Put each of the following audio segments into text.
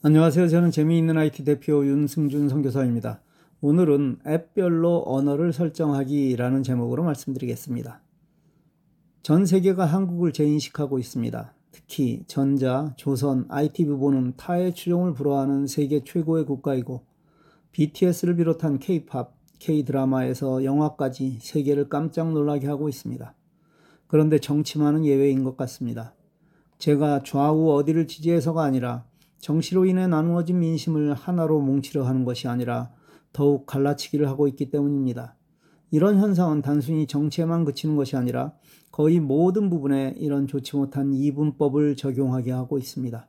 안녕하세요. 저는 재미있는 IT 대표 윤승준 선교사입니다. 오늘은 앱별로 언어를 설정하기라는 제목으로 말씀드리겠습니다. 전 세계가 한국을 재인식하고 있습니다. 특히 전자, 조선, IT 부분은 타의 추종을 불허하는 세계 최고의 국가이고 BTS를 비롯한 K-팝, K-드라마에서 영화까지 세계를 깜짝 놀라게 하고 있습니다. 그런데 정치만은 예외인 것 같습니다. 제가 좌우 어디를 지지해서가 아니라 정치로 인해 나누어진 민심을 하나로 뭉치려 하는 것이 아니라 더욱 갈라치기를 하고 있기 때문입니다. 이런 현상은 단순히 정치에만 그치는 것이 아니라 거의 모든 부분에 이런 좋지 못한 이분법을 적용하게 하고 있습니다.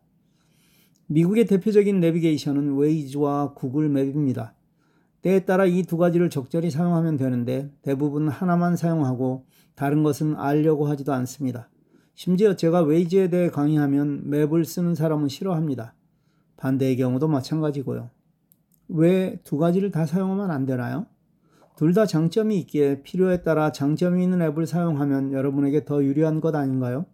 미국의 대표적인 내비게이션은 웨이즈와 구글 맵입니다. 때에 따라 이 두 가지를 적절히 사용하면 되는데 대부분 하나만 사용하고 다른 것은 알려고 하지도 않습니다. 심지어 제가 웨이즈에 대해 강의하면 맵을 쓰는 사람은 싫어합니다. 반대의 경우도 마찬가지고요. 왜 두 가지를 다 사용하면 안 되나요? 둘 다 장점이 있기에 필요에 따라 장점이 있는 앱을 사용하면 여러분에게 더 유리한 것 아닌가요?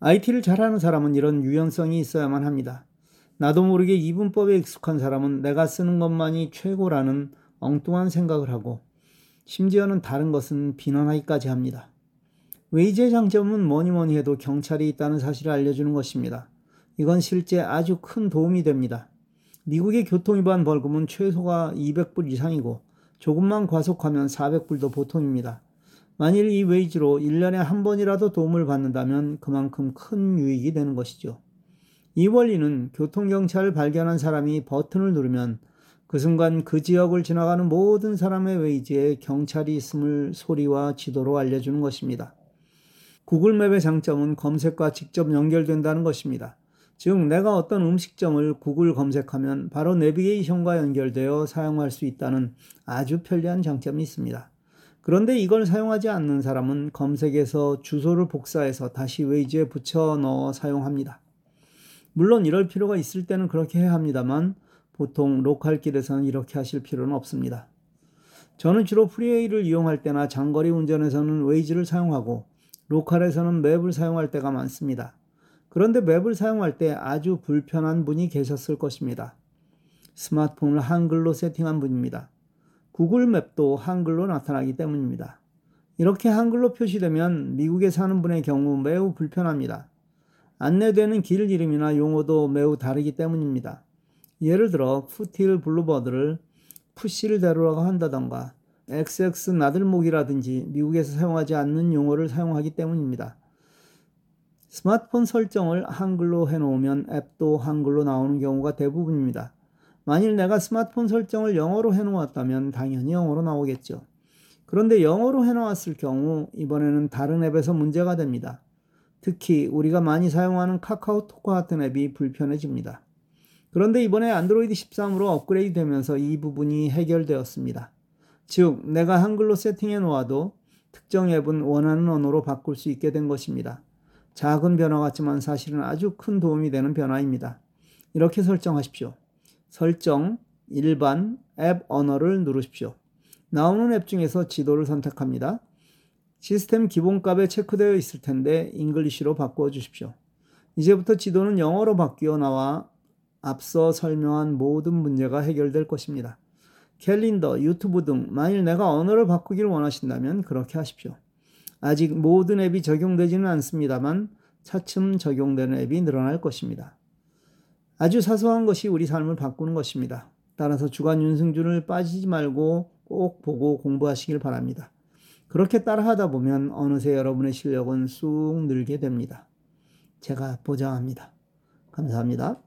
IT를 잘하는 사람은 이런 유연성이 있어야만 합니다. 나도 모르게 이분법에 익숙한 사람은 내가 쓰는 것만이 최고라는 엉뚱한 생각을 하고 심지어는 다른 것은 비난하기까지 합니다. Waze의 장점은 뭐니 뭐니 해도 경찰이 있다는 사실을 알려주는 것입니다. 이건 실제 아주 큰 도움이 됩니다. 미국의 교통위반 벌금은 최소가 200불 이상이고 조금만 과속하면 400불도 보통입니다. 만일 이 Waze로 1년에 한 번이라도 도움을 받는다면 그만큼 큰 유익이 되는 것이죠. 이 원리는 교통경찰을 발견한 사람이 버튼을 누르면 그 순간 그 지역을 지나가는 모든 사람의 웨이즈에 경찰이 있음을 소리와 지도로 알려주는 것입니다. 구글맵의 장점은 검색과 직접 연결된다는 것입니다. 즉, 내가 어떤 음식점을 구글 검색하면 바로 내비게이션과 연결되어 사용할 수 있다는 아주 편리한 장점이 있습니다. 그런데 이걸 사용하지 않는 사람은 검색에서 주소를 복사해서 다시 웨이즈에 붙여 넣어 사용합니다. 물론 이럴 필요가 있을 때는 그렇게 해야 합니다만 보통 local길에서는 이렇게 하실 필요는 없습니다. 저는 주로 freeway를 이용할 때나 장거리 운전에서는 Waze를 사용하고 local에서는 map을 사용할 때가 많습니다. 그런데 map을 사용할 때 아주 불편한 분이 계셨을 것입니다. 스마트폰을 한글로 세팅한 분입니다. Google Map도 한글로 나타나기 때문입니다. 이렇게 한글로 표시되면 미국에 사는 분의 경우 매우 불편합니다. 안내되는 길 이름이나 용어도 매우 다르기 때문입니다. 예를 들어 Foothill Boulevard를 Foothill 대로라고 한다던가 XX 나들목이라든지 미국에서 사용하지 않는 용어를 사용하기 때문입니다. 스마트폰 설정을 한글로 해놓으면 앱도 한글로 나오는 경우가 대부분입니다. 만일 내가 스마트폰 설정을 영어로 해놓았다면 당연히 영어로 나오겠죠. 그런데 영어로 해놓았을 경우 이번에는 다른 앱에서 문제가 됩니다. 특히 우리가 많이 사용하는 카카오톡 같은 앱이 불편해집니다. 그런데 이번에 안드로이드 13으로 업그레이드 되면서 이 부분이 해결되었습니다. 즉, 내가 한글로 세팅해 놓아도 특정 앱은 원하는 언어로 바꿀 수 있게 된 것입니다. 작은 변화 같지만 사실은 아주 큰 도움이 되는 변화입니다. 이렇게 설정하십시오. 설정, 일반, 앱 언어를 누르십시오. 나오는 앱 중에서 지도를 선택합니다. 시스템 기본값에 체크되어 있을 텐데 English로 바꾸어 주십시오. 이제부터 지도는 영어로 바뀌어 나와 앞서 설명한 모든 문제가 해결될 것입니다. 캘린더, 유튜브 등 만일 내가 언어를 바꾸기를 원하신다면 그렇게 하십시오. 아직 모든 앱이 적용되지는 않습니다만 차츰 적용되는 앱이 늘어날 것입니다. 아주 사소한 것이 우리 삶을 바꾸는 것입니다. 따라서 주간 윤승준을 빠지지 말고 꼭 보고 공부하시길 바랍니다. 그렇게 따라하다 보면 어느새 여러분의 실력은 쑥 늘게 됩니다. 제가 보장합니다. 감사합니다.